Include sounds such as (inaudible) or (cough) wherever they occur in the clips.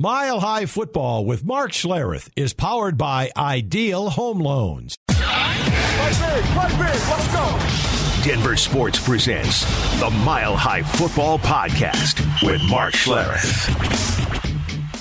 Mile High Football with Mark Schlereth is powered by Ideal Home Loans. Let's go. Denver Sports presents the Mile High Football Podcast with Mark Schlereth.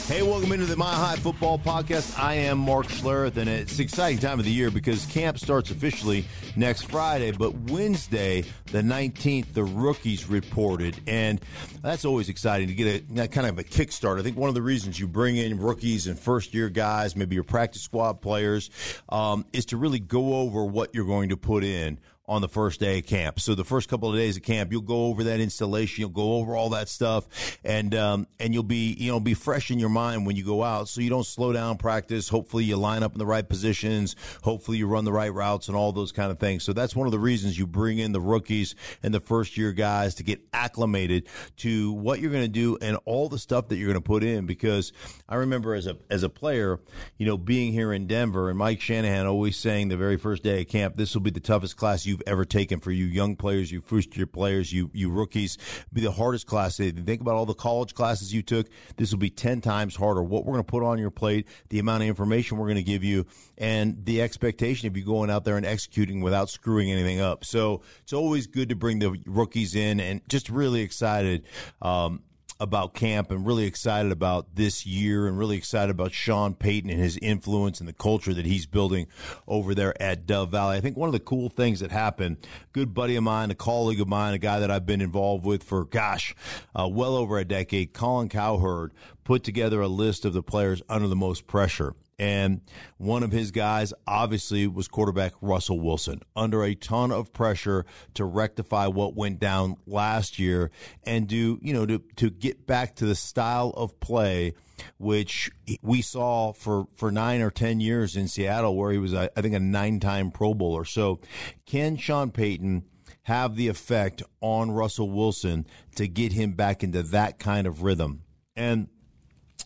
Hey, welcome into the Mile High Football Podcast. I am Mark Schlereth, and it's an exciting time of the year because camp starts officially next Friday, but Wednesday, the 19th, the rookies reported, and that's always exciting to get a kind of a kickstart. I think one of the reasons you bring in rookies and first year guys, maybe your practice squad players, um, is to really go over what you're going to put in on the first day of camp. So the first couple of days of camp, you'll go over that installation, you'll go over all that stuff, and um, and you'll be you know be fresh in your mind when you go out, so you don't slow down practice. Hopefully, you line up in the right positions. Hopefully, you run the right routes and all those kind of things. So that's one of the reasons you bring in the rookies and the first year guys to get acclimated to what you're going to do and all the stuff that you're going to put in. Because I remember as a as a player, you know, being here in Denver and Mike Shanahan always saying the very first day of camp, this will be the toughest class you've you've ever taken for you young players, you first year players, you you rookies. Be the hardest class. Think about all the college classes you took. This will be ten times harder. What we're going to put on your plate, the amount of information we're going to give you, and the expectation of you going out there and executing without screwing anything up. So it's always good to bring the rookies in, and just really excited. Um, about camp and really excited about this year and really excited about Sean Payton and his influence and the culture that he's building over there at Dove Valley. I think one of the cool things that happened, good buddy of mine, a colleague of mine, a guy that I've been involved with for, gosh, uh, well over a decade, Colin Cowherd, put together a list of the players under the most pressure. And one of his guys obviously was quarterback Russell Wilson under a ton of pressure to rectify what went down last year and do, you know, to, to get back to the style of play which we saw for, for nine or 10 years in Seattle, where he was, I think, a nine time Pro Bowler. So can Sean Payton have the effect on Russell Wilson to get him back into that kind of rhythm? And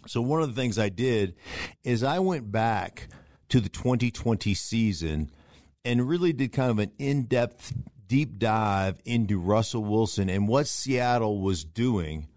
so one of the things I did is I went back to the 2020 season and really did kind of an in-depth deep dive into Russell Wilson and what Seattle was doing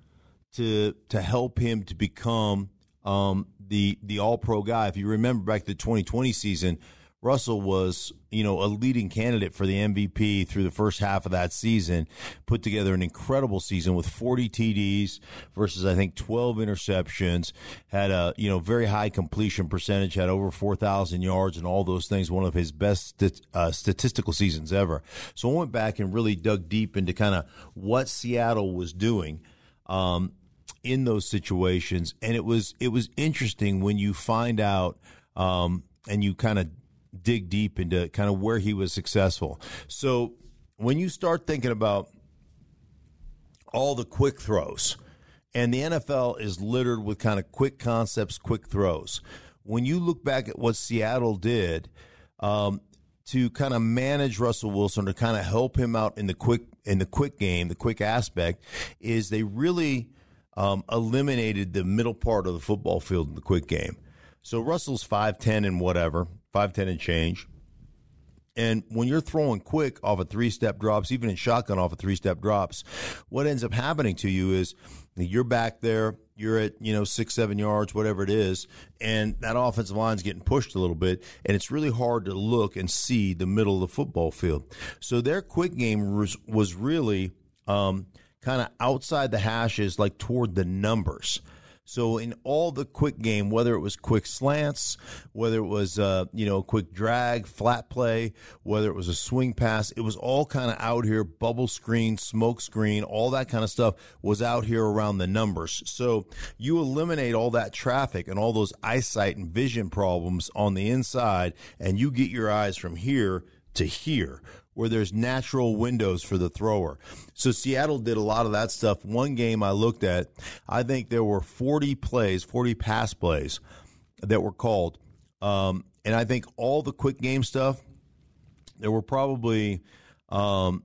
to to help him to become um, the the All Pro guy. If you remember back to the 2020 season, Russell was, you know, a leading candidate for the MVP through the first half of that season, put together an incredible season with 40 TDs versus I think 12 interceptions, had a, you know, very high completion percentage, had over 4,000 yards and all those things, one of his best uh, statistical seasons ever. So I went back and really dug deep into kind of what Seattle was doing. Um, in those situations, and it was it was interesting when you find out um, and you kind of dig deep into kind of where he was successful. So when you start thinking about all the quick throws, and the NFL is littered with kind of quick concepts, quick throws. When you look back at what Seattle did um, to kind of manage Russell Wilson, to kind of help him out in the quick in the quick game, the quick aspect, is they really um, eliminated the middle part of the football field in the quick game. So Russell's five ten and whatever, five ten and change. And when you're throwing quick off of three step drops, even in shotgun off of three step drops, what ends up happening to you is you're back there, you're at, you know, six, seven yards, whatever it is, and that offensive line's getting pushed a little bit, and it's really hard to look and see the middle of the football field. So their quick game was, was really um, kind of outside the hashes, like toward the numbers. So in all the quick game, whether it was quick slants, whether it was uh, you know quick drag, flat play, whether it was a swing pass, it was all kind of out here. Bubble screen, smoke screen, all that kind of stuff was out here around the numbers. So you eliminate all that traffic and all those eyesight and vision problems on the inside, and you get your eyes from here to here where there's natural windows for the thrower. So Seattle did a lot of that stuff. One game I looked at, I think there were 40 plays, 40 pass plays that were called. Um, and I think all the quick game stuff, there were probably um,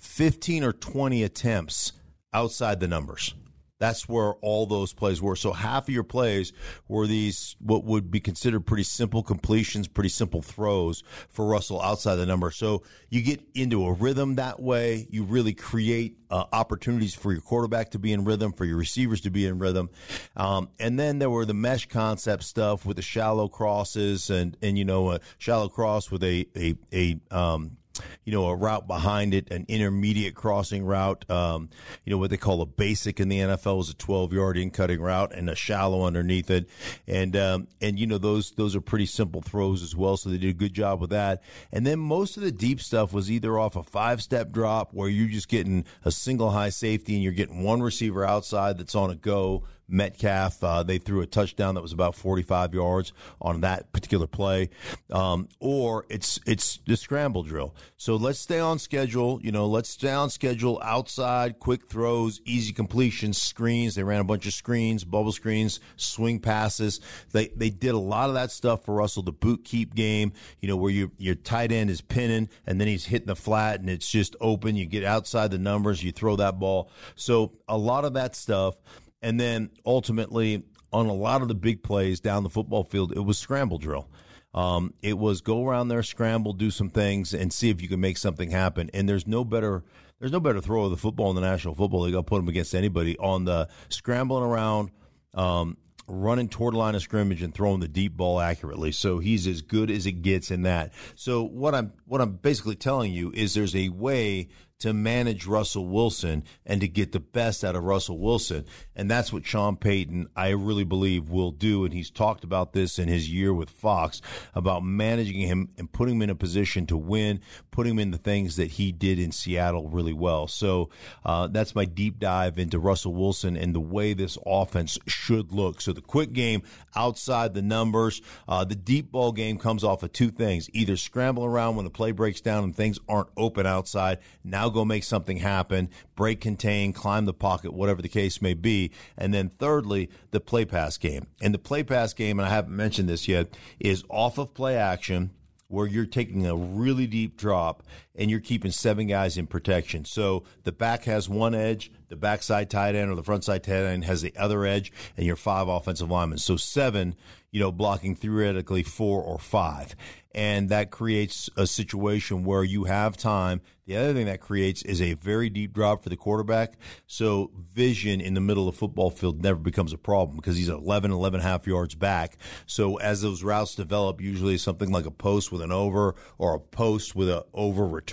15 or 20 attempts outside the numbers. That's where all those plays were. So half of your plays were these what would be considered pretty simple completions, pretty simple throws for Russell outside the number. So you get into a rhythm that way. You really create uh, opportunities for your quarterback to be in rhythm, for your receivers to be in rhythm. Um, and then there were the mesh concept stuff with the shallow crosses and, and you know, a shallow cross with a, a, a, um, you know, a route behind it, an intermediate crossing route. Um, you know, what they call a basic in the NFL is a 12 yard in cutting route and a shallow underneath it. And, um, and, you know, those, those are pretty simple throws as well. So they did a good job with that. And then most of the deep stuff was either off a five step drop where you're just getting a single high safety and you're getting one receiver outside that's on a go Metcalf. Uh, they threw a touchdown that was about 45 yards on that particular play. Um, or it's it's the scramble drill. So let's stay on schedule. You know, let's stay on schedule. Outside, quick throws, easy completions, screens. They ran a bunch of screens, bubble screens, swing passes. They they did a lot of that stuff for Russell. The boot keep game. You know, where your your tight end is pinning and then he's hitting the flat and it's just open. You get outside the numbers. You throw that ball. So a lot of that stuff. And then ultimately, on a lot of the big plays down the football field, it was scramble drill. Um, it was go around there, scramble, do some things, and see if you can make something happen. And there's no better there's no better throw of the football in the National Football League. I'll put him against anybody on the scrambling around, um, running toward the line of scrimmage, and throwing the deep ball accurately. So he's as good as it gets in that. So what I'm what I'm basically telling you is there's a way to manage Russell Wilson and to get the best out of Russell Wilson. And that's what Sean Payton, I really believe, will do. And he's talked about this in his year with Fox about managing him and putting him in a position to win, putting him in the things that he did in Seattle really well. So uh, that's my deep dive into Russell Wilson and the way this offense should look. So the quick game outside the numbers, uh, the deep ball game comes off of two things either scramble around when the play breaks down and things aren't open outside. Now go make something happen, break contain, climb the pocket, whatever the case may be. And then thirdly, the play pass game. And the play pass game, and I haven't mentioned this yet, is off of play action where you're taking a really deep drop and you're keeping seven guys in protection. So the back has one edge, the backside tight end or the front side tight end has the other edge, and you're five offensive linemen. So seven, you know, blocking theoretically four or five and that creates a situation where you have time. The other thing that creates is a very deep drop for the quarterback. So vision in the middle of the football field never becomes a problem because he's 11, 11 and a half yards back. So as those routes develop, usually something like a post with an over or a post with an over return,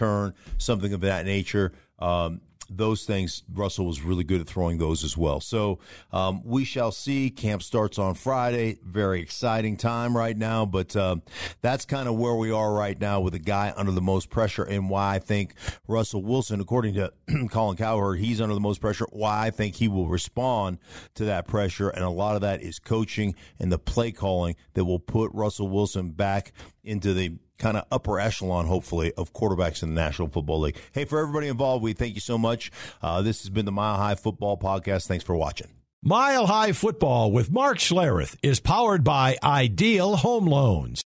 something of that nature. Um, those things, Russell was really good at throwing those as well. So um, we shall see. Camp starts on Friday. Very exciting time right now, but uh, that's kind of where we are right now with a guy under the most pressure and why I think Russell Wilson, according to (clears throat) Colin Cowherd, he's under the most pressure. Why I think he will respond to that pressure, and a lot of that is coaching and the play calling that will put Russell Wilson back into the kind of upper echelon, hopefully, of quarterbacks in the National Football League. Hey, for everybody involved, we thank you so much. Uh, this has been the Mile High Football Podcast. Thanks for watching. Mile High Football with Mark Schlereth is powered by Ideal Home Loans.